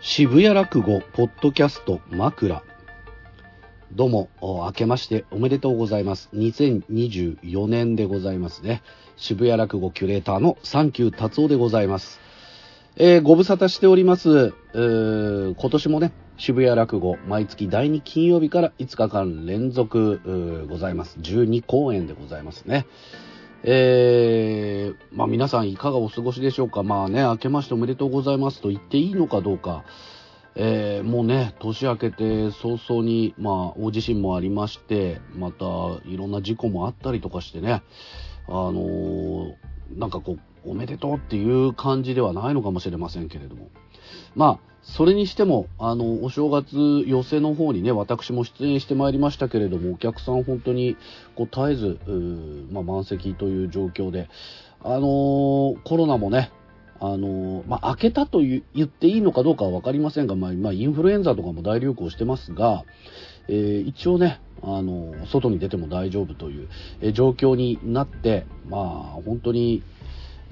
渋谷落語ポッドキャスト枕。どうも明けましておめでとうございます。2024年でございますね。渋谷落語キュレーターのサンキュー達夫でございます。えー、ご無沙汰しております、今年もね渋谷落語毎月第2金曜日から5日間連続ございます。12公演でございますね。えー、まあ皆さんいかがお過ごしでしょうか。まあね、明けましておめでとうございますと言っていいのかどうか。えー、もうね、年明けて早々に、まあ、大地震もありまして、また、いろんな事故もあったりとかしてね、あのー、なんかこう、おめでとうっていう感じではないのかもしれませんけれども。まあ、それにしても、あの、お正月寄せの方にね、私も出演してまいりましたけれども、お客さん本当に、こう、絶えず、まあ、満席という状況で、あのー、コロナもね、あのー、まあ、開けたと言っていいのかどうかは分かりませんが、まあ、まあ、インフルエンザとかも大流行してますが、えー、一応ね、あの外に出ても大丈夫という、え状況になって、まあ、本当に、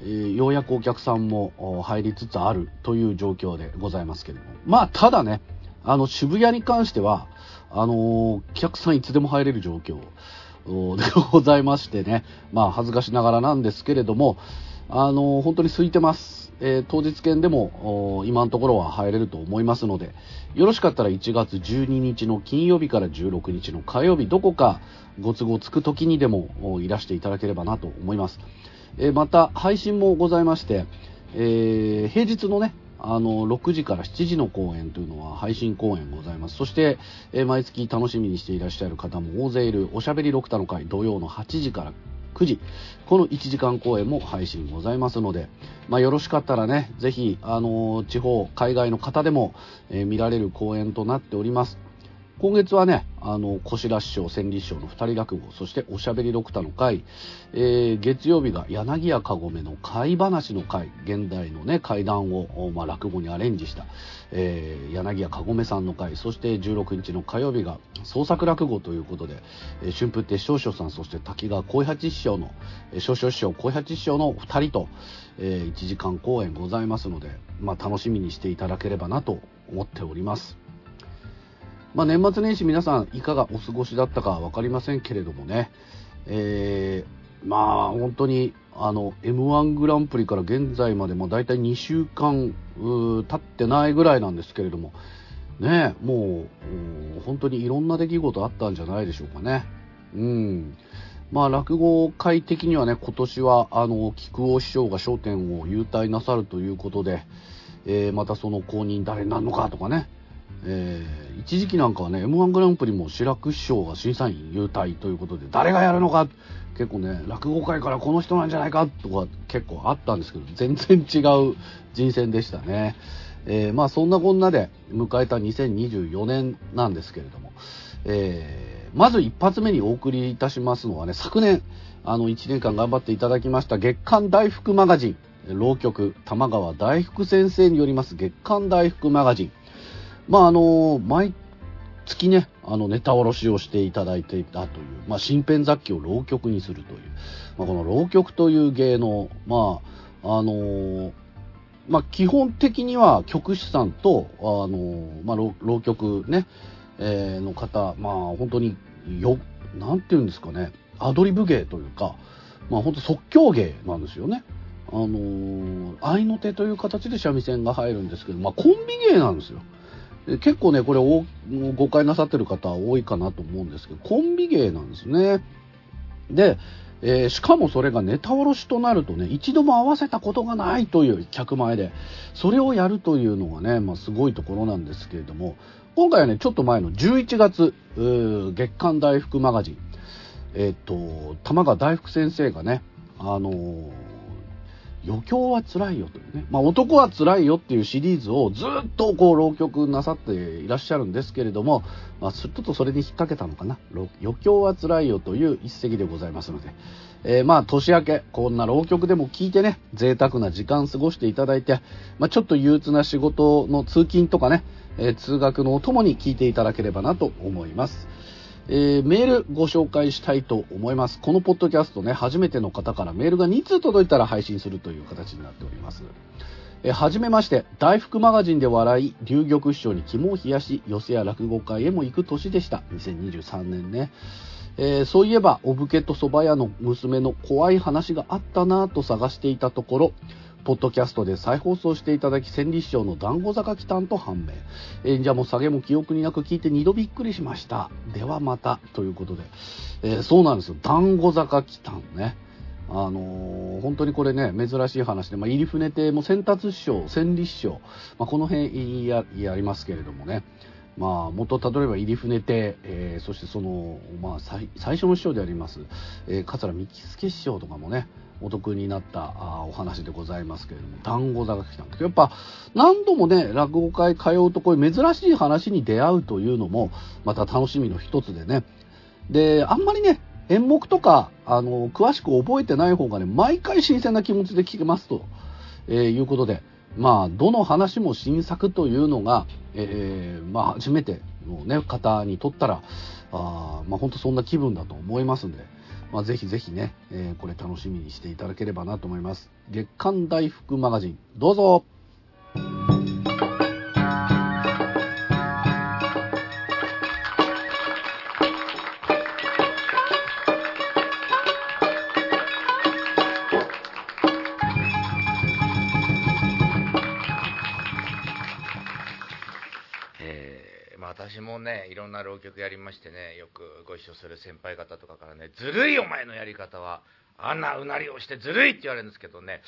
え、ようやくお客さんも入りつつあるという状況でございますけれども。まあ、ただね、あの、渋谷に関しては、あの、お客さんいつでも入れる状況でございましてね、まあ、恥ずかしながらなんですけれども、あの、本当に空いてます。えー、当日券でも今のところは入れると思いますので、よろしかったら1月12日の金曜日から16日の火曜日、どこかご都合つく時にでもいらしていただければなと思います。えまた配信もございまして、えー、平日のねあの6時から7時の公演というのは配信公演ございます。そして、えー、毎月楽しみにしていらっしゃる方も大勢いるおしゃべり六太の会土曜の8時から9時この1時間公演も配信ございますので、まあ、よろしかったらねぜひあの地方海外の方でも、えー、見られる公演となっております。今月はね、あの、小白師匠、千里師匠の二人落語、そしておしゃべり六太の会、えー、月曜日が柳家かごめの会話の会、現代のね、怪談を、まあ、落語にアレンジした、えー、柳家かごめさんの会、そして16日の火曜日が創作落語ということで、えー、春風亭少々さん、そして滝川小八師匠の、えー、少々師匠、小八師匠の二人と、えー、1時間公演ございますので、まあ、楽しみにしていただければなと思っております。まあ、年末年始皆さんいかがお過ごしだったか分かりませんけれどもね、えー、まあ本当にあの m 1グランプリから現在までも大体2週間経ってないぐらいなんですけれども。ねもう本当にいろんな出来事あったんじゃないでしょうかね。うん。まあ、落語界的にはね、今年は、あの、菊尾師匠が笑点を優待なさるということで、えー、またその後任誰になるのかとかね、えー、一時期なんかはね m 1グランプリも志らく師匠が審査員優待ということで誰がやるのか結構ね落語界からこの人なんじゃないかとか結構あったんですけど全然違う人選でしたね、えー、まあそんなこんなで迎えた2024年なんですけれども、えー、まず一発目にお送りいたしますのはね昨年あの1年間頑張っていただきました月刊大福マガジン浪曲玉川大福先生によります月刊大福マガジン。まああの、毎月ね、あの、ネタ卸しをしていただいていたという、まあ、身辺雑記を浪曲にするという、まあ、この浪曲という芸能、まあ、あのまあ、基本的には曲師さんと、あのまあ、浪曲ね、えー、の方、まあ、本当によ、なんていうんですかね、アドリブ芸というか、まあ、本当即興芸なんですよね。あのー、合いの手という形で三味線が入るんですけど、まあ、コンビ芸なんですよ。結構ね、これ誤解なさってる方多いかなと思うんですけど、コンビ芸なんですね。で、えー、しかもそれがネタおろしとなるとね、一度も合わせたことがないという客前で、それをやるというのがね、まあ、すごいところなんですけれども、今回はね、ちょっと前の11月、月刊大福マガジン、えっ、と、玉川大福先生がね、あのー余興は辛いよというね、まあ、男は辛いよっていうシリーズをずっとこう浪曲なさっていらっしゃるんですけれども、まあ、ちょっとそれに引っ掛けたのかな。余興は辛いよという一席でございますので、えー、まあ年明けこんな浪曲でも聞いてね贅沢な時間過ごしていただいて、まあ、ちょっと憂鬱な仕事の通勤とかね、えー、通学のお供に聞いていただければなと思います。えー、メールご紹介したいと思います。このポッドキャストね、初めての方からメールが2通届いたら配信するという形になっております。えー、はじめまして、大福マガジンで笑い、龍玉師匠に肝を冷やし、寄せや落語会へも行く年でした。2023年ね。えー、そういえば、お武家と蕎麦屋の娘の怖い話があったなぁと探していたところ、ポッドキャストで再放送していただき、千里師匠の団子坂来たんと判明。演者も下げも記憶になく聞いて二度びっくりしました。ではまた、ということで。えー、そうなんですよ。団子坂来たんね。あのー、本当にこれね、珍しい話で、まあ、入船亭も先達師匠、千里師匠、まあ、この辺ややりますけれどもね、まあ、元例えば入船亭、えー、そしてその、まあ最、最初の師匠であります、えー、桂三木助師匠とかもね、お得になったあお話でございますけれども、団子座が来たんですけど、やっぱ何度もね、落語会通うとこういう珍しい話に出会うというのも、また楽しみの一つでね。で、あんまりね、演目とか、あの、詳しく覚えてない方がね、毎回新鮮な気持ちで聞けますと、えー、いうことで、まあ、どの話も新作というのが、えー、まあ、初めてのね、方にとったら、あまあ、本当そんな気分だと思いますんで、まあ、ぜひぜひね、えー、これ楽しみにしていただければなと思います。月刊大福マガジン、どうぞ私もねいろんな浪曲やりましてねよくご一緒する先輩方とかからね「ずるいお前のやり方はあんなうなりをしてずるい」って言われるんですけどね、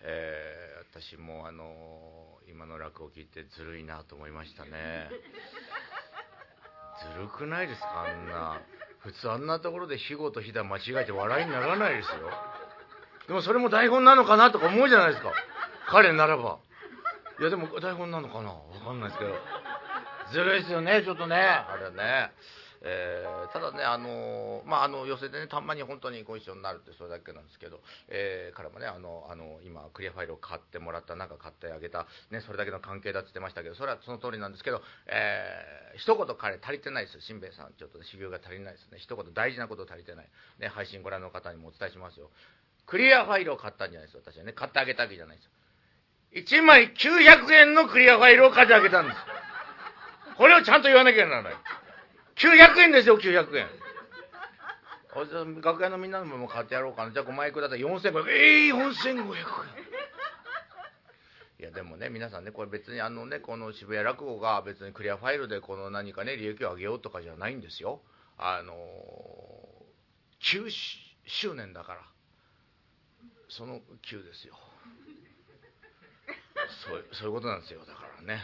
えー、私もあのー、今の落語を聞いてずるいなと思いましたね。ずるくないですかあんな。普通あんなところで肥後と飛騨間違えて笑いにならないですよ。でもそれも台本なのかなとか思うじゃないですか。彼ならば。いやでも台本なのかな？分かんないですけど。ずるいですよね、ちょっとね、あれね。えー、ただね、あのー、まあ、あの寄せでね、たまに本当にご一緒になるってそれだけなんですけど、えー、彼もね、あの、あの今、クリアファイルを買ってもらった、なんか買ってあげた、ね、それだけの関係だって言ってましたけど、それはその通りなんですけど、えー、一言彼足りてないです、しんべヱさん、ちょっと、ね、修行が足りないですね、一言大事なこと足りてない、ね、配信ご覧の方にもお伝えしますよ。クリアファイルを買ったんじゃないですよ、私はね、買ってあげたわけじゃないですよ。1枚900円のクリアファイルを買ってあげたんです。これをちゃんと言わなきゃならない。900円ですよ、900円。楽屋のみんなのも買ってやろうかな。じゃあ5枚ください。4500円。ええー、4500円。いやでもね皆さんねこれ別にあのねこの渋谷落語が別にクリアファイルでこの何かね利益を上げようとかじゃないんですよあの9周年だからその9ですよそうそういうことなんですよだからね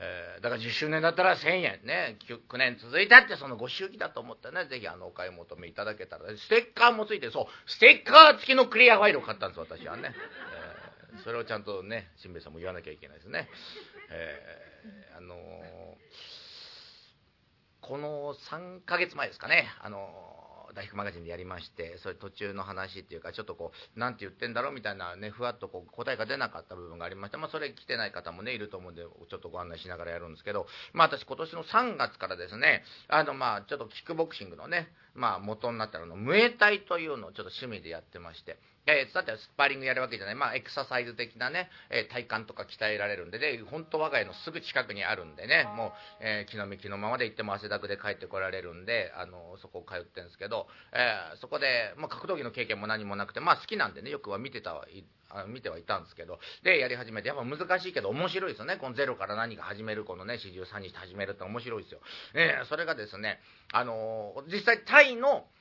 えー、だから10周年だったら1000円ね9年続いたってそのご祝儀だと思ってねぜひあのお買い求めいただけたらステッカーもついてそうステッカー付きのクリアファイルを買ったんです私はね、えー、それをちゃんとね新兵衛さんも言わなきゃいけないですね、えー、あのこの3ヶ月前ですかねあの大福マガジンでやりましてそれ途中の話っていうかちょっとこう何て言ってんだろうみたいなねふわっとこう答えが出なかった部分がありまして、まあ、それ来てない方もねいると思うんでちょっとご案内しながらやるんですけど、まあ、私今年の3月からですねあのまあちょっとキックボクシングのねまあ元になったのムエタイというのをちょっと趣味でやってましてえー、だってスパーリングやるわけじゃない、まあ、エクササイズ的なね、えー、体幹とか鍛えられるんでね、本当我が家のすぐ近くにあるんでね、もう、えー、気の身気のままで行っても汗だくで帰ってこられるんで、あのそこ通ってるんですけど、えそこで、まあ、格闘技の経験も何もなくて、まあ、好きなんでね、よくは見てたはいあ見てはいたんですけど、で、やり始めて、やっぱ難しいけど面白いですよね。このゼロから何か始める、このね、43日始めるって面白いですよ。えそれがですね、あの実際タイの、えー、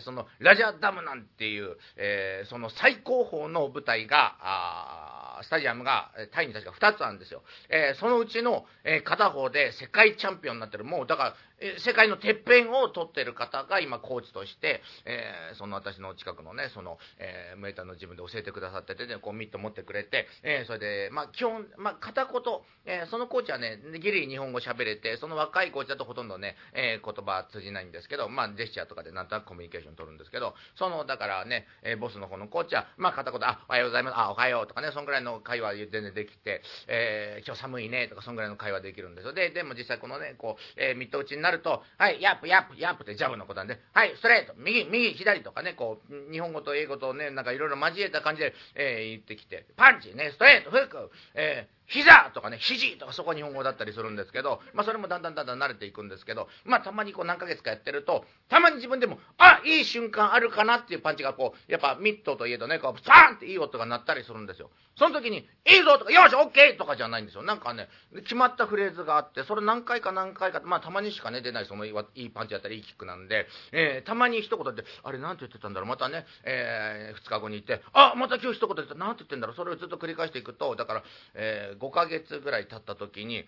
そのラジャダムなんていう、えー、その最高峰の舞台がスタジアムがタイに確か2つあるんですよ、えー、そのうちの、え片方で世界チャンピオンになってる。もうだから世界のてっぺんを取ってる方が今コーチとして、えー、その私の近くのねその、えー、メーターの自分で教えてくださってて、ね、こうミット持ってくれて、えー、それでまあ基本、まあ、片言、えー、そのコーチはねギリ日本語喋れてその若いコーチだとほとんどね、えー、言葉通じないんですけどまあジェスチャーとかでなんとなくコミュニケーション取るんですけどそのだからね、えー、ボスの方のコーチはまあ片言「あおはようございます」「あおはよう」とかねそんぐらいの会話全然できて、えー、今日寒いねとか、そんぐらいの会話できるんですよ。で、でも実際このね、こう、えー、ミット打ちになると、はい、ヤップ、ヤップ、ヤップってジャブのことなんで、はい、ストレート、右、右、左とかね、こう、日本語と英語とね、なんかいろいろ交えた感じで、えー、言ってきて、パンチ、ね、ストレート、フック、えー、膝とかね、肘とかそこは日本語だったりするんですけど、まあそれもだんだんだんだん慣れていくんですけど、まあたまにこう何ヶ月かやってると、たまに自分でも、あいい瞬間あるかなっていうパンチがこう、やっぱミットといえどね、こう、パーンっていい音が鳴ったりするんですよ。その時に、いいぞとか、よし、オッケーとかじゃないんですよ。なんかね、決まったフレーズがあって、それ何回か何回か、まあたまにしかね、出ないそのいいパンチやったりいいキックなんで、えー、たまに一言で、あれなんて言ってたんだろう、またね、えー、2日後に行って、あまた今日一言で言った、なんて言ってんだろう、それをずっと繰り返していくと、だから、えー、5ヶ月ぐらい経った時に、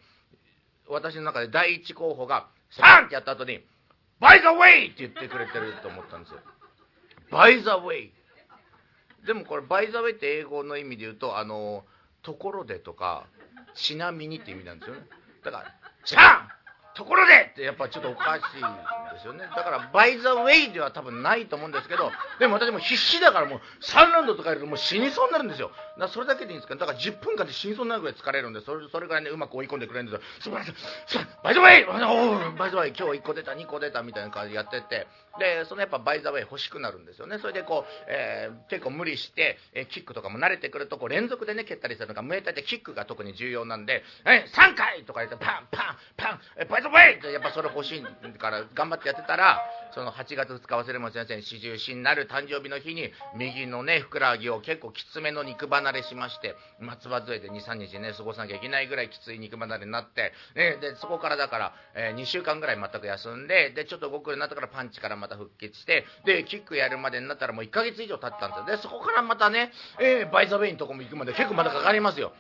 私の中で第一候補が、サンってやった後に、by the way! って言ってくれてると思ったんですよ。by the way! でもこれ、by the way って英語の意味で言うと、あの、ところでとか、ちなみにって意味なんですよね。だから、サンところでってやっぱちょっとおかしいですよね。だから、バイザーウェイでは多分ないと思うんですけど、でも私も必死だからもう3ラウンドとかやるともう死にそうになるんですよ。だからそれだけでいいんですけど、だから10分間で死にそうになるぐらい疲れるんで、それそれぐらいね、うまく追い込んでくれるんですよ。すばらしい。バイザウェイバイザウェイ今日1個出た、2個出たみたいな感じでやってって、で、そのやっぱバイザウェイ欲しくなるんですよね。それでこう、えー、結構無理して、えー、キックとかも慣れてくると、こう連続でね、蹴ったりするのが、ムエタイってキックが特に重要なんで、え、3回とか言って、パン、パン、パン、え、バイザウェイってやっぱそれ欲しいから頑張ってやってたら、その8月2日忘れもしません、四十四になる誕生日の日に、右のね、ふくらはぎを結構きつめの肉離れしまして、松葉杖で2、3日ね、過ごさなきゃいけないぐらいきつい肉離れになって、ね、で、そこからだから、えー、2週間ぐらい全く休んで、で、ちょっと動くようになったからパンチからまたた復活して、で、キックやるまでになったらもう1ヶ月以上経ったんですよ。で、そこからまたね、えー、バイザウェイのとこも行くまで結構まだかかりますよ。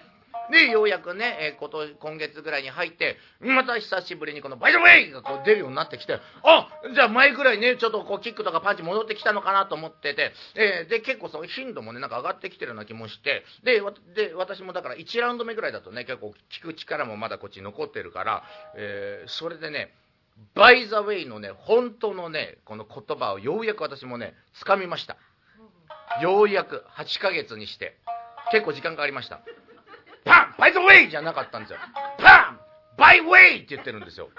で、ようやくね、えー、こと今月ぐらいに入って、また久しぶりにこのバイザウェイがこう出るようになってきて、あじゃあ前ぐらいね、ちょっとこうキックとかパンチ戻ってきたのかなと思ってて、えー、で、結構その頻度もね、なんか上がってきてるような気もして、で、で私もだから1ラウンド目ぐらいだとね、結構聞く力もまだこっち残ってるから、えー、それでね、バイザウェイのね、本当のね、この言葉をようやく私もね、掴みました。ようやく8ヶ月にして、結構時間かかりました。パンバイザウェイじゃなかったんですよ。パンバイウェイって言ってるんですよ。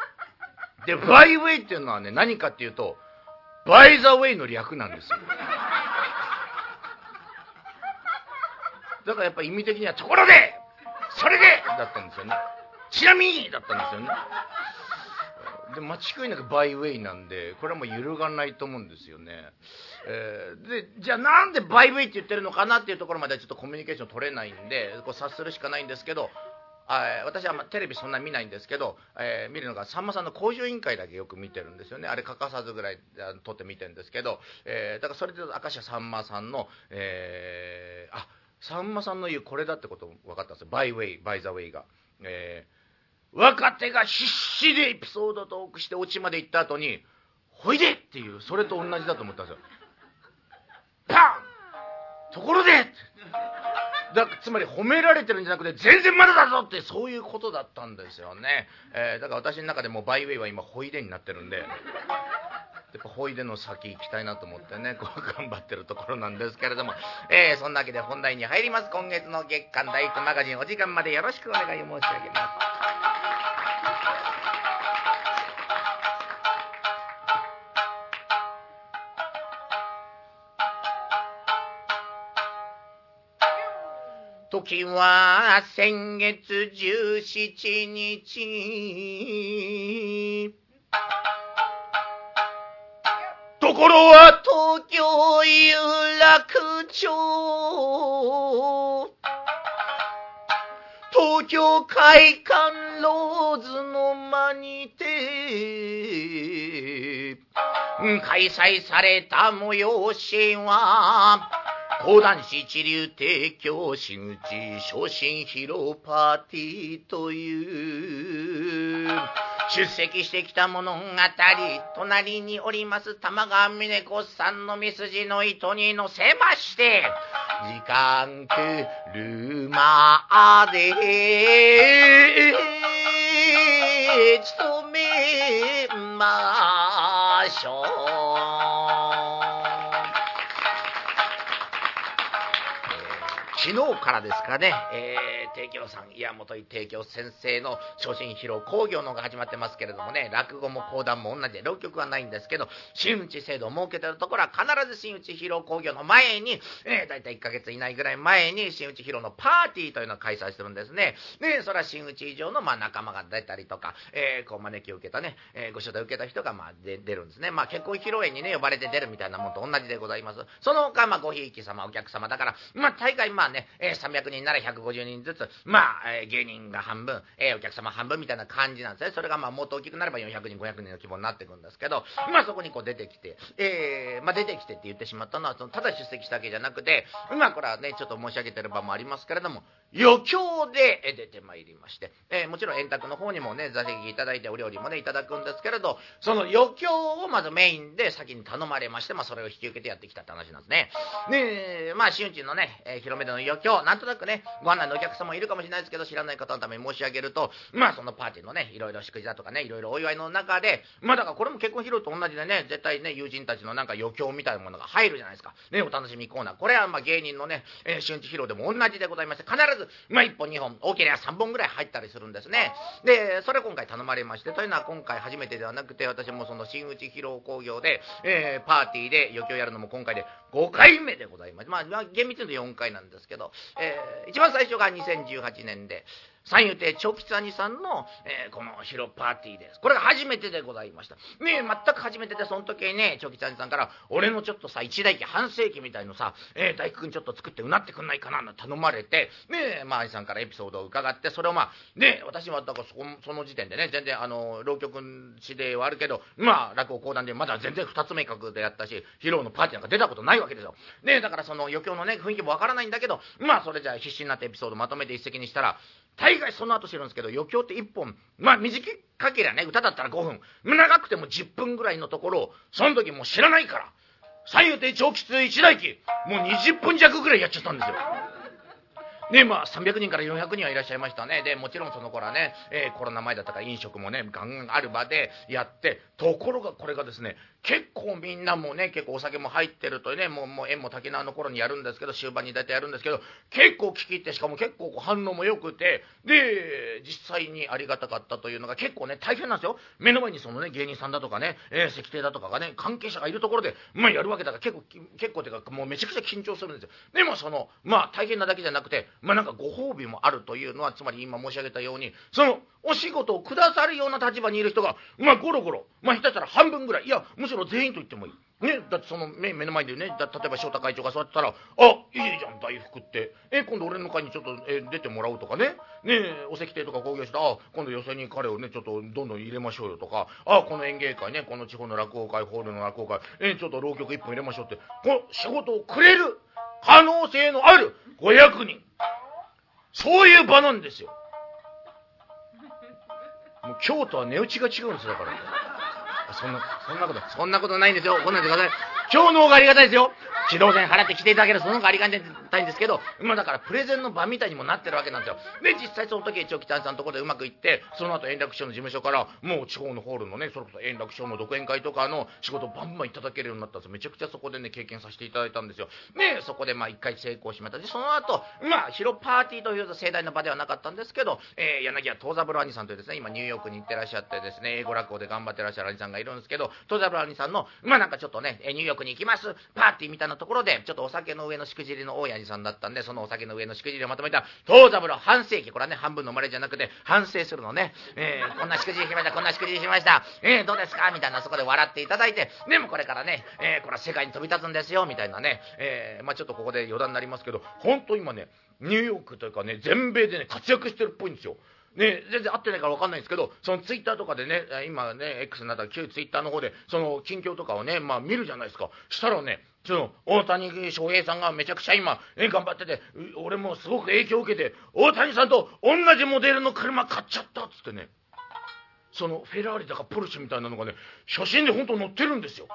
で、バイウェイっていうのはね、何かっていうと、バイザウェイの略なんですよ。だからやっぱ意味的には、ところでそれでだったんですよね。ちなみにだったんですよね。で間違いなくバイウェイなんでこれはもう揺るがないと思うんですよね、えー、でじゃあなんでバイウェイって言ってるのかなっていうところまではちょっとコミュニケーション取れないんでこう察するしかないんですけどあ私はテレビそんな見ないんですけど、えー、見るのがさんまさんの工場委員会だけよく見てるんですよね。あれ欠かさずぐらい撮って見てるんですけど、えー、だからそれで明石家さんまさんの、えー、あさんまさんの言うこれだってこと分かったんですよ。バイウェイバイザウェイが。えー若手が必死でエピソードトークしてオチまで行った後に、ほいでっていう、それと同じだと思ったんですよ。パンところでだつまり褒められてるんじゃなくて、全然まだだぞって、そういうことだったんですよね。えー、だから私の中でもバイウェイは今、ホイデになってるんで、やっぱホイデの先行きたいなと思ってね、こう 頑張ってるところなんですけれども、えー、そんなわけで本題に入ります。今月の月刊大工マガジン、お時間までよろしくお願い申し上げます。時は先月17日。ところは東京有楽町。東京会館ローズの間にて、開催された催しは、講談師一流提供真打昇進披露パーティーという。出席してきた物語隣におります玉川峰子さんの三筋の糸に乗せまして。時間来るまで。昨日からですかね、えー、帝京さん、岩本井帝京先生の初心披露工業のが始まってますけれどもね、落語も講談も同じで、浪曲はないんですけど、真打ち制度を設けてるところは必ず真打ち披露工業の前に、えー、大体1ヶ月以内ぐらい前に真打ち披露のパーティーというのを開催してるんですね。で、それは真打ち以上のまあ仲間が出たりとか、えー、こう招きを受けたね、えー、ご招待を受けた人がまあ出るんですね。まあ結婚披露宴にね、呼ばれて出るみたいなもんと同じでございます。その他、まあごひいき様、お客様だから、まあ大会まあね、えー、300人なら150人ずつ、まあ、えー、芸人が半分、えー、お客様半分みたいな感じなんですね。それがまあもっと大きくなれば400人、500人の規模になっていくんですけど、まあそこにこう出てきて、えー、まあ出てきてって言ってしまったのは、そのただ出席したわけじゃなくて、今これはね、ちょっと申し上げてる場もありますけれども、余興で出てまいりまして、えー、もちろん円卓の方にもね、座席いただいてお料理もね、いただくんですけれど、その余興をまずメインで先に頼まれまして、まあそれを引き受けてやってきたって話なんですね。で、まあ新内のね、えー、広めでの余興、なんとなくね、ご案内のお客様いるかもしれないですけど、知らない方のために申し上げると、まあそのパーティーのね、いろいろ祝辞だとかね、いろいろお祝いの中で、まあだからこれも結婚披露と同じでね、絶対ね、友人たちのなんか余興みたいなものが入るじゃないですか。ね、お楽しみコーナー。これはまあ芸人のね、えー、春季披露でも同じでございまして、必ず、まあ1本2本、大きな3本ぐらい入ったりするんですね。で、それ今回頼まれまして、というのは今回初めてではなくて、私もその新内披露工業で、えー、パーティーで余興やるのも今回で5回目でございます。まあ、厳密に言うと4回なんですけど、えー、一番最初が2018年で、三遊亭長吉兄さんの、えー、この広パーティーです。これが初めてでございました。ねえ全く初めてで、その時にね、長吉兄さんから、俺のちょっとさ、一代記、半世紀みたいのさ、えー、大工くんちょっと作ってうなってくんないかな、なんて頼まれて、ねまあ、兄さんからエピソードを伺って、それをまあ、ね私はだからそその時点でね、全然、あの、浪曲師ではあるけど、まあ、落語講談でまだ全然二つ目格でやったし、披露のパーティーなんか出たことないわけですよ。ねだからその余興のね、雰囲気もわからないんだけど、まあ、それじゃあ必死になってエピソードまとめて一席にしたら、大概その後知るんですけど、余興って1本、まあ短けりゃね、歌だったら5分、長くても10分ぐらいのところを、その時もう知らないから、三遊亭長吉一代記、もう20分弱ぐらいやっちゃったんですよ。ねまあ、300人から400人はいらっしゃいましたね。で、もちろんその頃はね、えー、コロナ前だったから飲食もね、ガンガンある場でやって、ところがこれがですね、結構みんなもね、結構お酒も入ってるとね、もう、もう縁も滝縄の頃にやるんですけど、終盤に大体やるんですけど、結構聞き入って、しかも結構反応も良くて、で、実際にありがたかったというのが結構ね、大変なんですよ。目の前にそのね、芸人さんだとかね、えー、石亭だとかがね、関係者がいるところで、まあやるわけだから結構、結構ていうか、もうめちゃくちゃ緊張するんですよ。でもその、まあ大変なだけじゃなくて、まあなんかご褒美もあるというのは、つまり今申し上げたように、その、お仕事をくださるような立場にいる人が、まあゴロゴロ、まあ下手したら半分ぐらい、いや、むしろ全員と言ってもいい。ね、だってその目目の前でね例えば翔太会長が座ってたら「あいいじゃん大福って。え今度俺の会にちょっとえ出てもらう」とかね。ねお石亭とか興行して「あ今度寄席に彼をねちょっとどんどん入れましょうよ」とか「あこの演芸会ねこの地方の落語会ホールの落語会。えちょっと浪曲一本入れましょう」って。この仕事をくれる可能性のある500人。そういう場なんですよ。もう京都は値打ちが違うんですよだから。そんな、そんなこと、そんなことないんですよ。来ないでください。今日の方がありがたいですよ。指導線払って来ていただけるその方がありがたいんですけど、今だからプレゼンの場みたいにもなってるわけなんですよ。で、実際その時、一応北谷さんのところでうまくいって、その後円楽師匠の事務所から、もう地方のホールのね、それこそ円楽師匠の独演会とかの仕事バンバンいただけるようになったんですよ。めちゃくちゃそこでね、経験させていただいたんですよ。で、そこでまあ一回成功しました。で、その後、まあ、広パーティーという盛大な場ではなかったんですけど、えー、柳家東三郎兄さんというですね、今ニューヨークに行ってらっしゃってですね、英語落語で頑張ってらっしゃる兄さんがいるんですけど、東三郎兄さんの、まあなんかちょっとね、ニューヨークに行きます、パーティーみたいなところで、ちょっとお酒の上のしくじりの大谷さんだったんで、そのお酒の上のしくじりをまとめた、東三郎半世紀、これはね、半分の生まれじゃなくて、反省するのね、えー、こんなしくじりしました、こんなしくじりしました、えー、どうですか？みたいな、そこで笑っていただいて、でもこれからね、えー、これは世界に飛び立つんですよ、みたいなね、えー、まあちょっとここで余談になりますけど、本当今ね、ニューヨークというかね、全米でね、活躍してるっぽいんですよ。ね、全然会ってないから分かんないんですけど、そのツイッターとかでね、今ね、X になった旧ツイッターの方で、その近況とかをね、まあ見るじゃないですか。したらね、大谷翔平さんがめちゃくちゃ今、頑張ってて、俺もすごく影響を受けて、大谷さんと同じモデルの車買っちゃったっつってね、そのフェラーリだかポルシェみたいなのがね、写真で本当載ってるんですよ。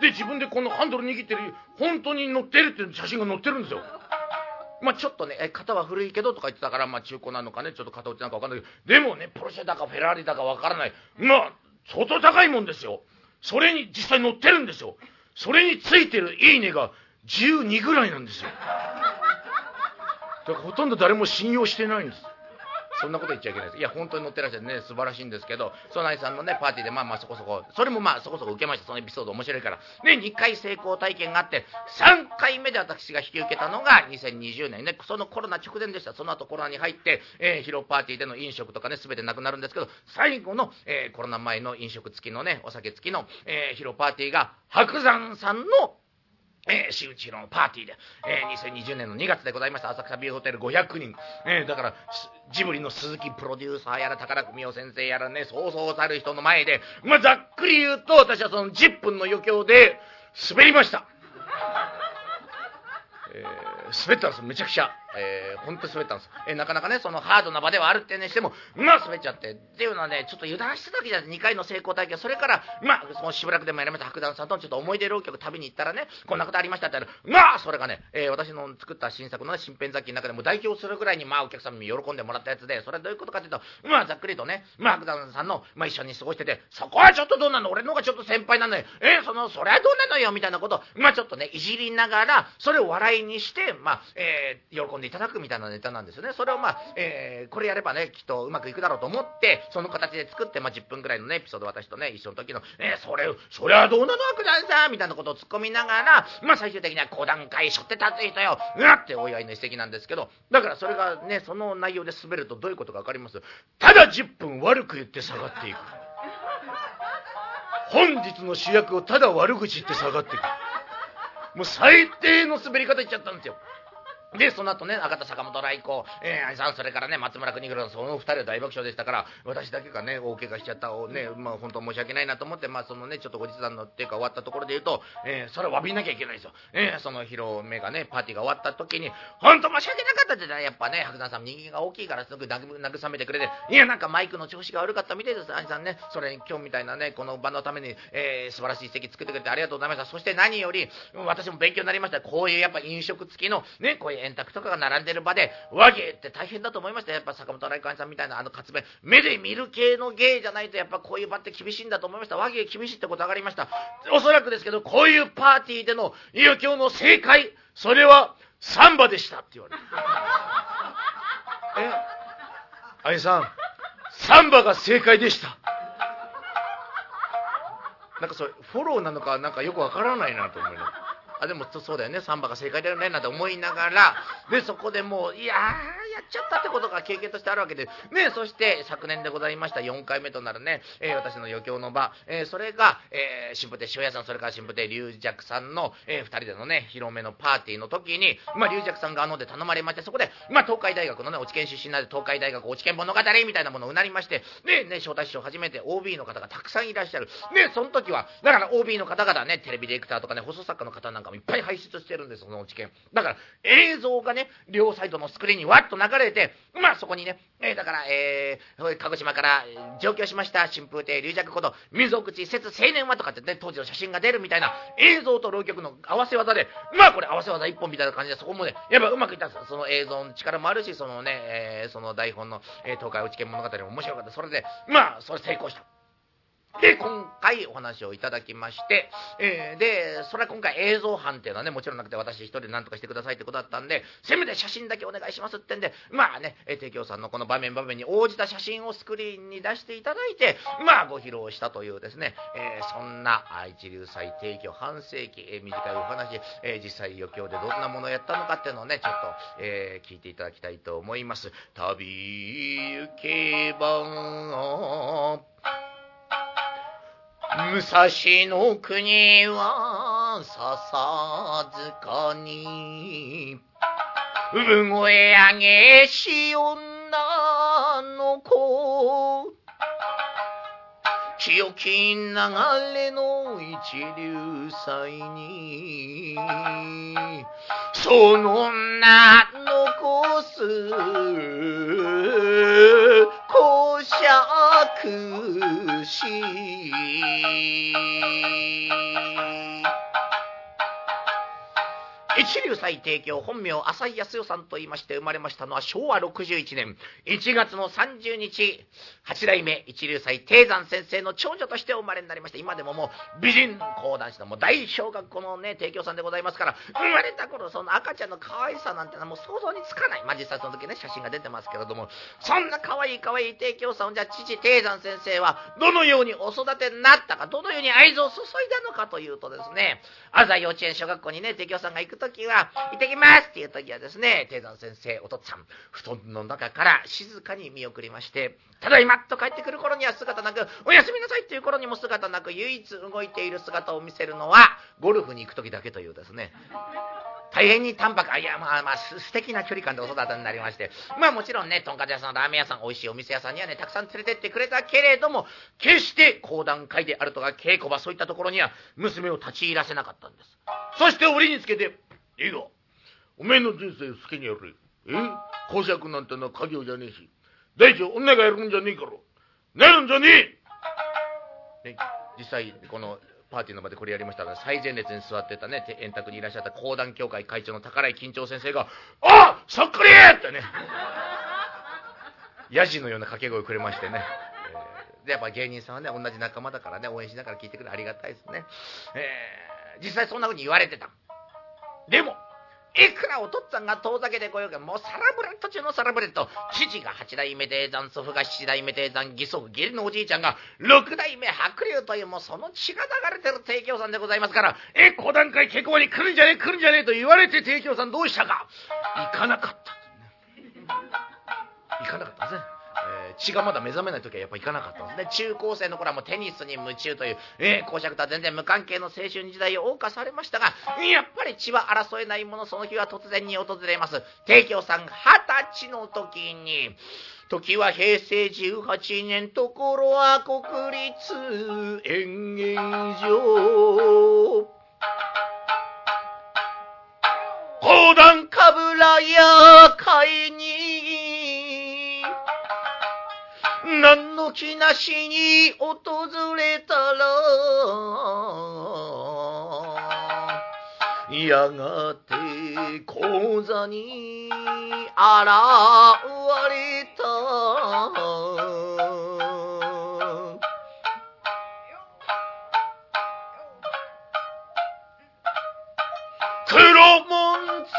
で、自分でこのハンドル握ってる、本当に載ってるっていう写真が載ってるんですよ。まあちょっとね、型は古いけどとか言ってたから、まあ中古なのかね、ちょっと型落ちなんかわかんないけど、でもね、ポルシェだかフェラーリだかわからない。まあ、相当高いもんですよ。それに実際乗ってるんですよ。それについてるいいねが12ぐらいなんですよ。ほとんど誰も信用してないんですそんなこと言っちゃいけないです。いや、本当に乗ってらっしゃってね、素晴らしいんですけど、ソナイさんのね、パーティーで、まあまあそこそこ、それもまあそこそこ受けました。そのエピソード面白いから。ね、2回成功体験があって、3回目で私が引き受けたのが2020年ね、そのコロナ直前でした。その後コロナに入って、えー、披露パーティーでの飲食とかね、全てなくなるんですけど、最後の、えー、コロナ前の飲食付きのね、お酒付きの、えー、披露パーティーが、白山さんのえー、新内のパーティーで、えー、2020年の2月でございました、浅草ビューホテル500人、えー、だから、ジブリの鈴木プロデューサーやら、宝久美夫先生やらね、そうそうたる人の前で、まあ、ざっくり言うと、私はその10分の余興で滑りました。えー、滑ったんです。めちゃくちゃ。えー、ほんと滑ったんです。えー、なかなかね、そのハードな場ではあるってにしても、まあ滑っちゃって。っていうのはね、ちょっと油断してたわけじゃない？2回の成功体験、それから、まあ、そのしばらくでもやりました白檀さんとちょっと思い出浪曲旅に行ったらね、こんなことありましたって言ったら、まあ、それがね、えー、私の作った新作のね、新編雑記の中でも代表するぐらいに、まあ、お客様に喜んでもらったやつで、それはどういうことかというと、まあ、ざっくりとね、まあ、白檀さんの、まあ、一緒に過ごしてて、そこはちょっとどうなの？俺の方がちょっと先輩なのよ。えー、その、それはどうなのよ？みたいなこと、まあ、ちょっとね、いじりながら、それを笑いにして、まあ、えー、喜んでいただくみたいな、ネタなんですよね。それをまあ、えー、これやればね、きっとうまくいくだろうと思って、その形で作って、まあ、10分ぐらいのね、エピソード私とね、一緒の時の、えー、それ、それはどうなの悪団さんみたいなことを突っ込みながら、まあ、最終的には5段階しょって立つ人よ、うわってお祝いの一席なんですけど、だからそれがね、その内容で滑るとどういうことか分かります？ただ10分悪く言って下がっていく。本日の主役をただ悪口言って下がっていく。もう最低の滑り方言っちゃったんですよ。で、その後ね、赤田坂本来光、えー、兄さん、それからね、松村邦弘さん、その二人は大爆笑でしたから、私だけがね、大怪我しちゃったをね、まあ本当申し訳ないなと思って、まあそのね、ちょっと後日談のっていうか終わったところで言うと、えー、それを詫びなきゃいけないですよ。えー、その披露目がね、パーティーが終わった時に、本当申し訳なかったってね、やっぱね、白山さん人間が大きいからすぐ慰めてくれて、いや、なんかマイクの調子が悪かったみたいです、兄さんね、それ今日みたいなね、この場のために、えー、素晴らしい席作ってくれてありがとうございました。そして何より、私も勉強になりました。こういうやっぱ飲食付きの、ね、こういう円卓とかが並んでる場で、和芸って大変だと思いましたやっぱ坂本来館さんみたいなあの活弁、目で見る系の芸じゃないと、やっぱこういう場って厳しいんだと思いました。和芸厳しいってこと上がりました。おそらくですけど、こういうパーティーでの余興の正解、それはサンバでしたって言われる。え愛さん、サンバが正解でした。なんかそれ、フォローなのか、なんかよくわからないなと思います。あでもそうだよね。サンバが正解だよねなんて思いながら。でそこでもういやーやっちゃったってことが経験としてあるわけでねそして昨年でございました。4回目となるね、えー、私の余興の場、えー、それが、えー、新婦亭塩屋さんそれから新婦亭龍尺さんの、えー、2人でのね広めのパーティーの時に、まあ、龍尺さんがあので頼まれましてそこで、まあ、東海大学のね落研出身なんで東海大学落研物語みたいなものをうなりましてでね招待師匠初めて OB の方がたくさんいらっしゃる。でその時はだから OB の方々ねテレビディレクターとかね放送作家の方なんかもいっぱい輩出してるんです、その知見。だから、映像がね、両サイドのスクリーンにわっと流れて、まあそこにね、えー、だから、えー、鹿児島から上京しました、春風亭龍尺こと、溝口節青年はとかってね、当時の写真が出るみたいな、映像と浪曲の合わせ技で、まあこれ合わせ技一本みたいな感じで、そこもね、やっぱうまくいったんですその映像の力もあるし、そのね、えー、その台本の、え、東海内見物語も面白かった。それで、まあ、それ成功した。で、今回お話をいただきまして、えー、で、それは今回映像班っていうのはね、もちろんなくて私一人で何とかしてくださいってことだったんで、せめて写真だけお願いしますってんで、まあね、え提供さんのこの場面場面に応じた写真をスクリーンに出していただいて、まあご披露したというですね、えー、そんな一流祭提供半世紀、えー、短いお話、えー、実際余興でどんなものをやったのかっていうのをね、ちょっと、えー、聞いていただきたいと思います。旅行けば、武蔵の国は笹塚に。産声上げし女の子。清き流れの一流祭に。その名残す。公爵し一流祭提供本名浅井康代さんと言いまして生まれましたのは昭和61年。1月の30日八代目一流祭定山先生の長女として生まれになりまして今でももう美人講談師のもう大小学校のね提供さんでございますから生まれた頃その赤ちゃんの可愛さなんてのはもう想像につかない。まあ実際その時ね写真が出てますけれども。そんな可愛い可愛い提供さんをじゃあ父定山先生はどのようにお育てになったかどのように愛情を注いだのかというとですね朝幼稚園小学校にね提供さんが行く時時は「行ってきます」っていう時はですね定山先生お父さん布団の中から静かに見送りましてただいまと帰ってくる頃には姿なくおやすみなさいっていう頃にも姿なく唯一動いている姿を見せるのはゴルフに行く時だけというですね大変に淡白、あ、いや、まあまあ、素敵な距離感でお育てになりまして、まあもちろんね、とんかつ屋さん、ラーメン屋さん、美味しいお店屋さんにはね、たくさん連れてってくれたけれども、決して講談会であるとか、稽古場、そういったところには、娘を立ち入らせなかったんです。そして折につけて、いいよ、おめえの人生好きにやる。え？公爵なんてのは家業じゃねえし、大地女がやるんじゃねえから、なるんじゃねえね、実際、このパーティーの場でこれやりましたら、最前列に座ってたね、円卓にいらっしゃった講談協会会長の宝井緊張先生が、あそっくりってね、ヤジのような掛け声くれましてね。えー、で、やっぱ芸人さんはね、同じ仲間だからね、応援しながら聞いてくれありがたいですね。えー、実際そんな風に言われてた。でも、いくらお父っつぁんが遠ざけてこようが、もうサラブレッド中のサラブレッド。父が八代目低山、祖父が七代目低山、義祖父、義理のおじいちゃんが六代目白龍という、もうその血が流れてる提供さんでございますから、え、古段階結婚に来るんじゃねえ、来るんじゃねえと言われて提供さんどうしたか。行かなかった、行かなかったですね。えー、血がまだ目覚めない時はやっぱ行かなかったんですね。中高生の頃はもうテニスに夢中という、えー、公爵とは全然無関係の青春時代を謳歌されましたが、やっぱり血は争えないもの、その日は突然に訪れます。帝京さん二十歳の時に、時は平成18年、ところは国立演芸場。講談かぶらや会気なしに訪れたら、やがて講座に現れた。黒門付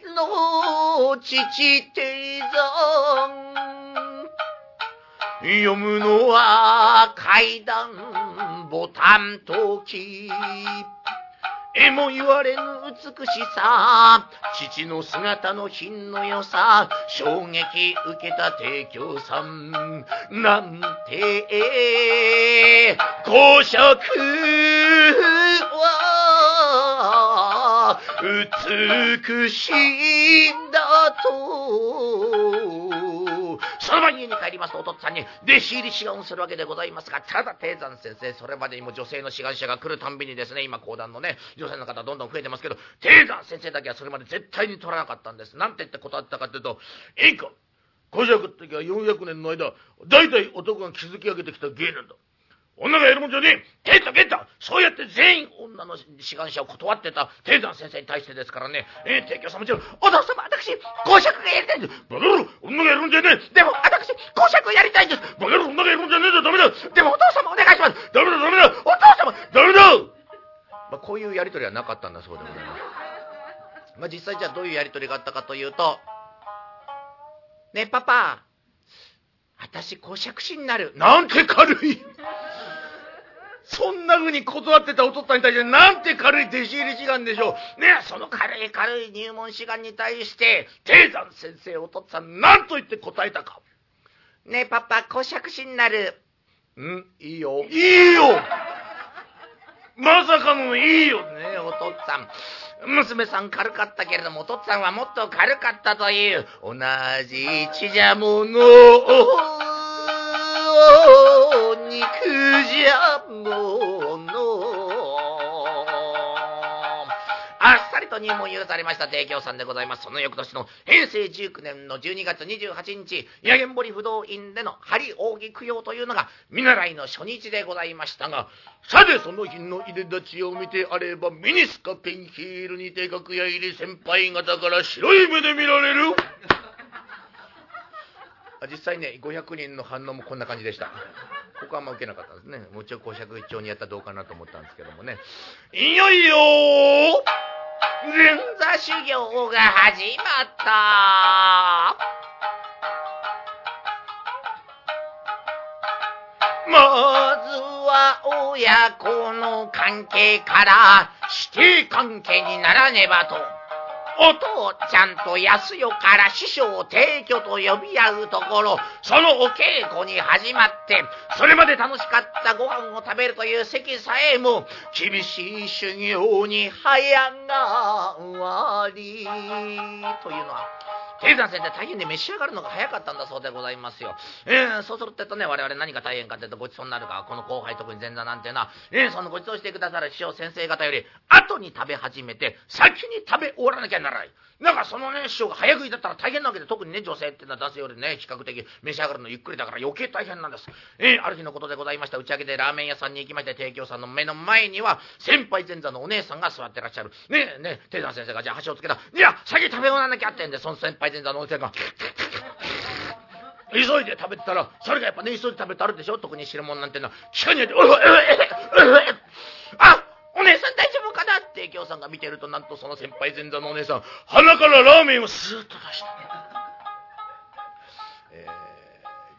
きの父定山読むのは階段ボタンとき。えも言われぬ美しさ、父の姿の品の良さ、衝撃受けた提供さん、なんて、公職は、美しいんだと、その晩家に帰りますとお父っつぁんに弟子入り志願するわけでございますがただ低山先生それまでにも女性の志願者が来るたんびにですね今講談のね女性の方どんどん増えてますけど低山先生だけはそれまで絶対に取らなかったんですなんて言って断ったかっていうと「いいか小尺って時は400年の間代々男が築き上げてきた芸なんだ。女がやるもんじゃねえ。ゲッタゲッタそうやって全員女の志願者を断ってた低山先生に対してですからね、えー、提供さんもちろん、お父様、私、公爵がやりたいんです。バカ野郎女がやるもんじゃねえ。でも、私、公爵やりたいんです。バカ野郎女がやるもんじゃねえだ、ダメだ。でも、お父様お願いします。ダメだ、ダメだ。お父様、ダメだ。まあ、こういうやりとりはなかったんだそうでございます。まあ、実際じゃあどういうやりとりがあったかというと、ねえ、パパ、私、公爵士になる。なんて軽い。そんな風に断ってたお父っつぁんに対してなんて軽い弟子入り志願でしょう。ねその軽い軽い入門志願に対して、低山先生お父っつぁん何と言って答えたか。ねえ、パパ、公爵士になる。ん？いいよ。いいよまさかのいいよねお父っつぁん。娘さん軽かったけれども、お父っつぁんはもっと軽かったという、同じ血じゃもの 肉じゃもの。あっさり後にも許されました提供さんでございます。その翌年の平成19年の12月28日、八毛堀不動院での針扇供養というのが見習いの初日でございましたが、さてその日の入れ立ちを見てあれば、ミニスカペンヒールにて楽屋入り先輩方から白い目で見られる。実際ね、500人の反応もこんな感じでした。ここはあんま受けなかったんですね。もちろん公爵一丁にやったらどうかなと思ったんですけどもね。いよいよ前座修行が始まったまずは親子の関係から師弟関係にならねばと。お父ちゃんと康代から師匠提供と呼び合うところ、そのお稽古に始まって、それまで楽しかったご飯を食べるという席さえも、厳しい修行に早変わり、というのは、低山先生大変で召し上がるのが早かったんだそうでございますよ。えー、そうするってとね、我々何が大変かっていうとごちそうになるか、この後輩特に前座なんていうのは、えー、そのごちそうしてくださる師匠先生方より、後に食べ始めて、先に食べ終わらなきゃならない。なんかそのね、師匠が早食いだったら大変なわけで、特にね、女性っていうのは男性よりね、比較的召し上がるのゆっくりだから余計大変なんです。えー、ある日のことでございました。打ち上げでラーメン屋さんに行きまして、提供さんの目の前には、先輩前座のお姉さんが座ってらっしゃる。ねえ、ねえ、定山先生がじゃあ箸をつけた。いや、先食べ終わらなきゃってんで、その先輩死んだのお姉さんが、急いで食べてたら、それがやっぱね、急いで食べてあるでしょ？特に汁物なんてのは。機械によって、おいおいおいおいあお姉さん大丈夫かな？って京さんが見てると、なんとその先輩前座のお姉さん、鼻からラーメンをスーッと出した。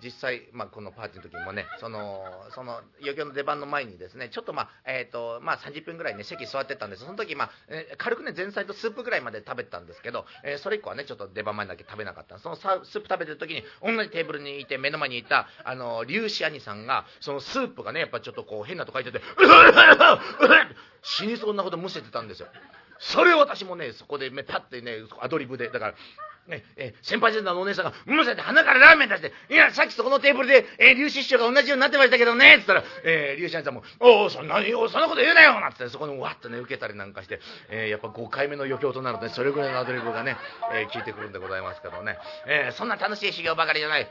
実際、まあ、このパーティーの時もね、その、その、余興の出番の前にですね、ちょっとまあ、え、ー、と、まあ、30分ぐらいね、席座ってたんです。その時、まあ、えー、軽くね、前菜とスープぐらいまで食べてたんですけど、えー、それ以降はね、ちょっと出番前だけ食べなかったそのスープ食べてる時に、同じテーブルにいて、目の前にいた、あの、粒子兄さんが、そのスープがね、やっぱちょっとこう、変なと書いてて、死にそうなことむせてたんですよ。それを私もね、そこで、ね、パッてね、アドリブで、だから、先輩先生のお姉さんが、むせて鼻からラーメン出して、いや、さっきそこのテーブルで、えー、粒子師匠が同じようになってましたけどね、っつったら、えー、粒子さんも、おお、そんなに、そんなこと言うなよなんつって、そこにわっとね、受けたりなんかして、えー、やっぱ5回目の余興となるとね、それぐらいのアドリブがね、えー、聞いてくるんでございますけどね、えー、そんな楽しい修行ばかりじゃない、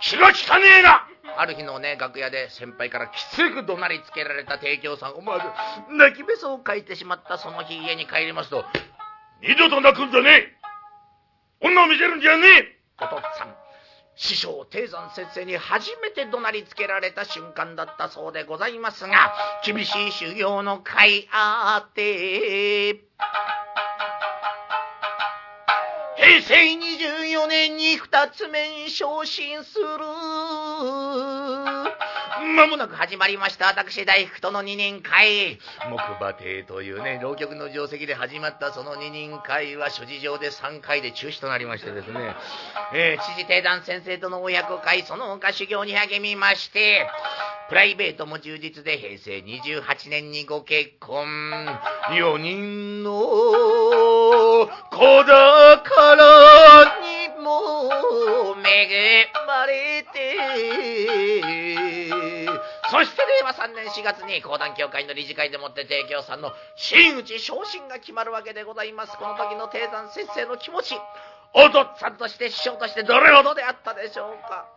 気が利かねえなある日のね、楽屋で先輩からきつく怒鳴りつけられた提供さん、思わず泣きべそを書いてしまったその日家に帰りますと、二度と泣くんじゃねえ。女を見せるんじゃねえ。お父さん師匠低山先生に初めて怒鳴りつけられた瞬間だったそうでございますが厳しい修行の会あって。平成24年に二つ目に昇進する。まもなく始まりました。私大福との二人会。木馬亭というね浪曲の定石で始まったその二人会は諸事情で3回で中止となりましてですね、えー、知事定団先生との親子会その他修行に励みましてプライベートも充実で平成28年にご結婚。4人の子宝にも恵まれてそして令和3年4月に講談協会の理事会でもって提供さんの真打ち昇進が決まるわけでございます。この時の帝山先生の気持ち、お父っさんとして師匠としてどれほどであったでしょうか。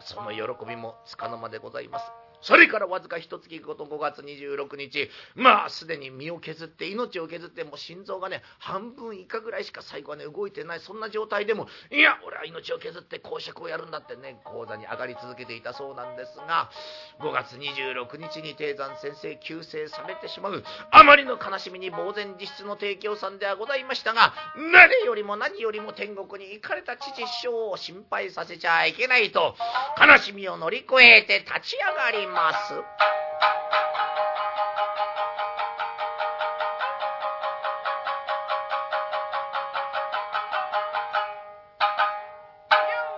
その喜びもつかの間でございます。それからわずか一月後と5月26日、まあ、すでに身を削って、命を削って、もう心臓がね、半分以下ぐらいしか最後はね、動いてない、そんな状態でも、いや、俺は命を削って公爵をやるんだってね、講座に上がり続けていたそうなんですが、5月26日に定山先生急逝されてしまう、あまりの悲しみに呆然自失の提供さんではございましたが、何よりも何よりも天国に行かれた父師匠を心配させちゃいけないと、悲しみを乗り越えて立ち上がります。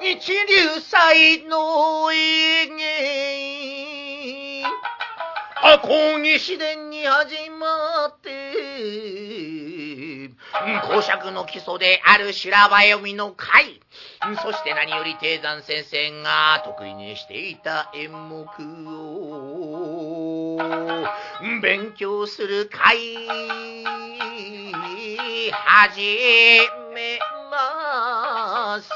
一流祭の永遠あ、講義試伝に始まって公爵の基礎である修羅場読みの会。そして何より低山先生が得意にしていた演目。を勉強する会始めます。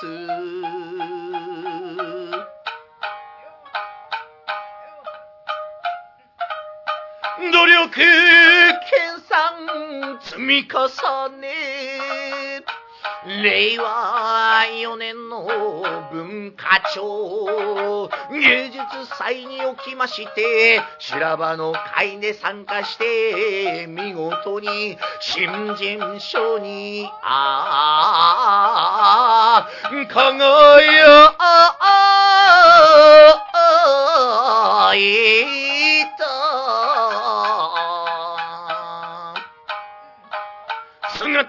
努力研鑽積み重ね。令和4年の文化庁芸術祭におきまして修羅場の会で参加して見事に新人賞にああ輝い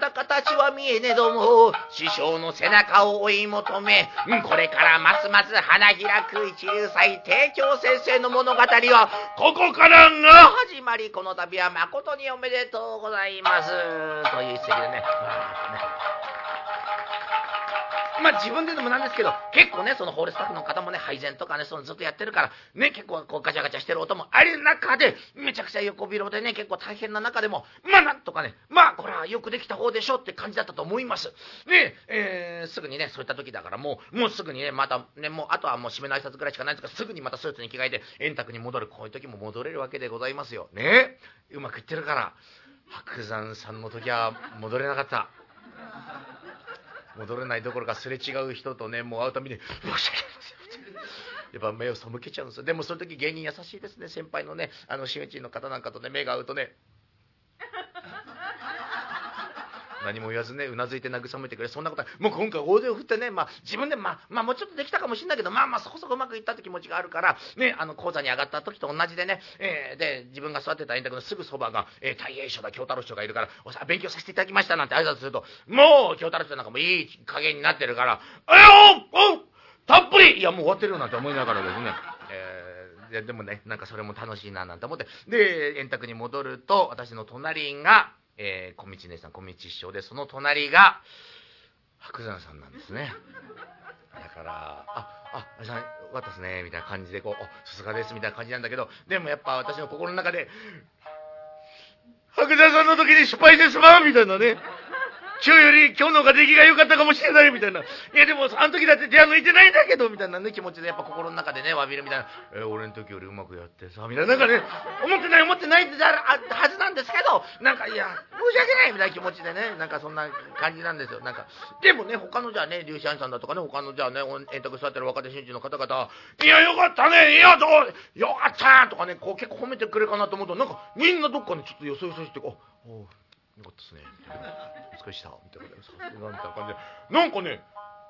姿形は見えねども。師匠の背中を追い求めこれからますます花開く一流祭帝京先生の物語はここからが始まり。この度は誠におめでとうございます。という一席でね。まあ自分で言うのもなんですけど、結構ね、そのホールスタッフの方もね、配膳とかね、そのずっとやってるから、ね、結構こうガチャガチャしてる音もある中で、めちゃくちゃ横広でね、結構大変な中でも、まあなんとかね、まあこれはよくできた方でしょって感じだったと思います。で、えー、すぐにね、そういった時だからもう、もうすぐにね、またね、もうあとはもう締めの挨拶ぐらいしかないんですが、すぐにまたスーツに着替えて、円卓に戻る、こういう時も戻れるわけでございますよ。ね、うまくいってるから、白山さんの時は戻れなかった。戻れないどころかすれ違う人とねもう会うたびに申し訳ありませんやっぱ目を背けちゃうんですよ。でもその時芸人優しいですね先輩のねあの真打ちの方なんかとね目が合うとね何も言わずねうなずいて慰めてくれそんなことはもう今回大手を振ってね、まあ、自分で、まあ、まあもうちょっとできたかもしれないけどまあまあそこそこうまくいったって気持ちがあるからねあの講座に上がった時と同じでね、えー、で自分が座ってた円卓のすぐそばが、えー、大栄翔だ京太郎師匠がいるからおさ勉強させていただきましたなんて挨拶するともう京太郎師匠なんかもいい加減になってるから「あよおたっぷりいやもう終わってるよ」なんて思いながらですね、えー、でもねなんかそれも楽しいななんて思ってで円卓に戻ると私の隣がえー、小道姉さん、小道師匠で、その隣が、白山さんなんですね。だから、あ、あ、さん、よかったですね、みたいな感じで、こう、さすがです、みたいな感じなんだけど、でもやっぱ私の心の中で、白山さんの時に失敗してしまうみたいなね。今日より今日の方が出来が良かったかもしれないみたいな。いやでもあの時だって手は抜いてないんだけどみたいなね気持ちでやっぱ心の中でね詫びるみたいな。え、俺の時よりうまくやってさみたいな。なんかね思ってない思ってないってあるはずなんですけどなんかいや申し訳ないみたいな気持ちでねなんかそんな感じなんですよ。なんかでもね他のじゃあね粒子兄さんだとかね他のじゃあね円卓座ってる若手新人の方々いやよかったねいやどうよかったとかねこう結構褒めてくれるかなと思うとなんかみんなどっかねちょっとよそよそしてこう。よかったですね。お疲れした。みたいな、みたな感じ。なんかね、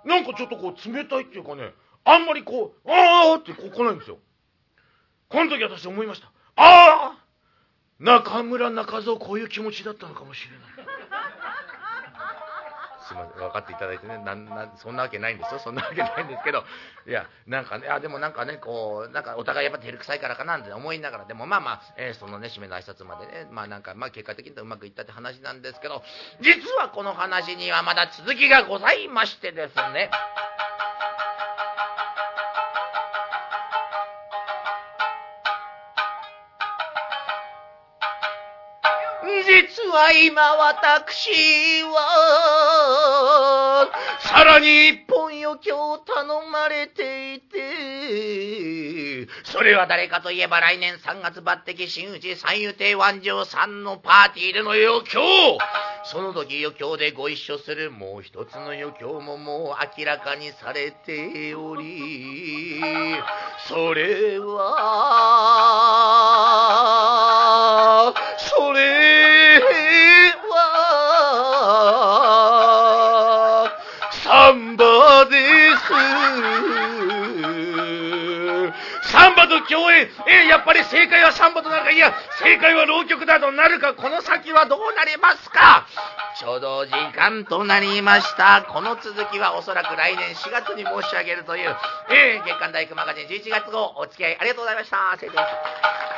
なんかちょっとこう冷たいっていうかね、あんまりこう、ああってこう来ないんですよ。この時私思いました。ああ中村中蔵こういう気持ちだったのかもしれない。すいません。分かっていただいてね。なんなそんなわけないんですよ。そんなわけないんですけど。いやなんかねあでもなんかねこうなんかお互いやっぱ照れくさいからかなんて思いながら。でもまあまあ、えー、そのね締めの挨拶までね。まあなんかまあ結果的にうまくいったって話なんですけど。実はこの話にはまだ続きがございましてですね。実は今私は、さらに一本余興を頼まれていて、それは誰かといえば来年3月抜擢新内三遊亭万丈さんのパーティーでの余興。その時余興でご一緒するもう一つの余興ももう明らかにされており、それは、それ共演。えやっぱり正解はサンバとなるか。いや、正解は浪曲だとなるか。この先はどうなりますか？ちょうど時間となりました。この続きはおそらく来年4月に申し上げるという、えー、月刊大工マガジン11月号お付き合いありがとうございました。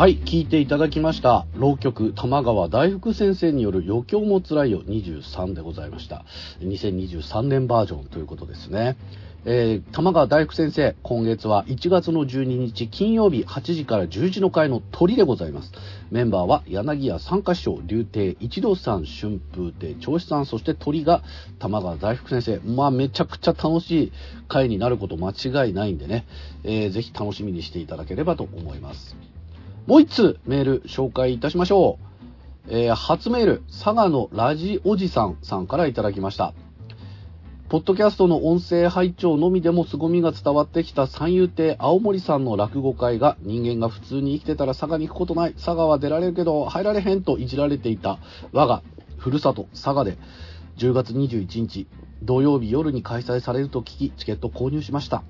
はい、聞いていただきました。浪曲玉川大福先生による余興もつらいよ23でございました。2023年バージョンということですね。えー、玉川大福先生、今月は1月の12日金曜日8時から10時の会の鳥でございます。メンバーは柳家三歌師匠、竜亭一郎さん、春風亭長子さん、そして鳥が玉川大福先生。まあめちゃくちゃ楽しい会になること間違いないんでね、えー、ぜひ楽しみにしていただければと思います。もう一通メール紹介いたしましょう。えー初メール、佐賀のラジおじさんさんからいただきました。ポッドキャストの音声拝聴のみでも凄みが伝わってきた三遊亭青森さんの落語会が人間が普通に生きてたら佐賀に行くことない、佐賀は出られるけど入られへんといじられていた我がふるさと佐賀で10月21日土曜日夜に開催されると聞きチケット購入しました。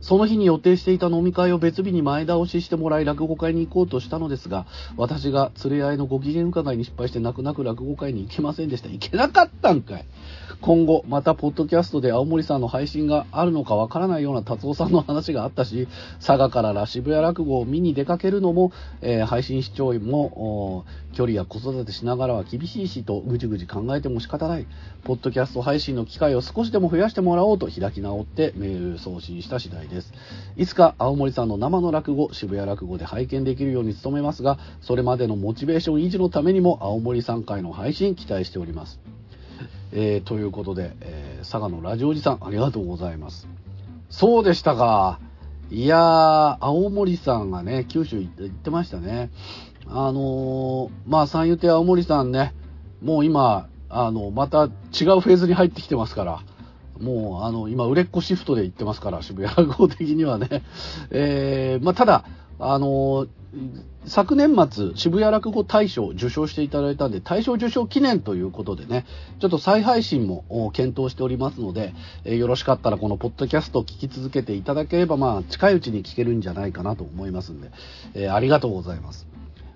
その日に予定していた飲み会を別日に前倒ししてもらい落語会に行こうとしたのですが、私が連れ合いのご機嫌伺いに失敗して泣く泣く落語会に行けませんでした。行けなかったんかい。今後、またポッドキャストで青森さんの配信があるのかわからないような達夫さんの話があったし、佐賀から渋谷落語を見に出かけるのも、えー配信視聴員も、距離や子育てしながらは厳しいしとぐじぐじ考えても仕方ない。ポッドキャスト配信の機会を少しでも増やしてもらおうと開き直ってメール送信した次第です。いつか青森さんの生の落語、渋谷落語で拝見できるように努めますが、それまでのモチベーション維持のためにも青森さん会の配信期待しております。えーということで、えー佐賀のラジオおじさん、ありがとうございます。そうでしたか。いやー、青森さんがね、九州行っ行ってましたね。あのーまあ、三遊亭青森さんね、もう今、あの、また違うフェーズに入ってきてますから、もう、あの、今、売れっ子シフトで行ってますから、渋谷落語的にはね。えーまあ、ただ、あの昨年末、渋谷落語大賞受賞していただいたんで、大賞受賞記念ということでね、ちょっと再配信も検討しておりますので、えーよろしかったらこのポッドキャストを聞き続けていただければ、まあ、近いうちに聞けるんじゃないかなと思いますんで、えーありがとうございます。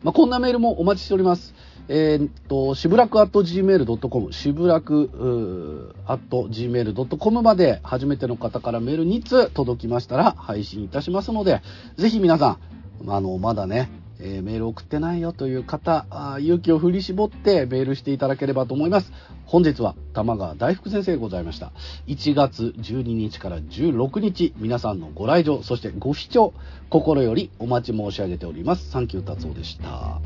まあ、こんなメールもお待ちしております。えーっと、しぶらく at gmail.com、しぶらく at gmail.com まで初めての方からメール2通届きましたら配信いたしますので、ぜひ皆さん、あの、まだね、えーメール送ってないよという方、あ勇気を振り絞ってメールしていただければと思います。本日は玉川大福先生でございました。1月12日から16日、皆さんのご来場、そしてご視聴、心よりお待ち申し上げております。サンキュー達夫でした。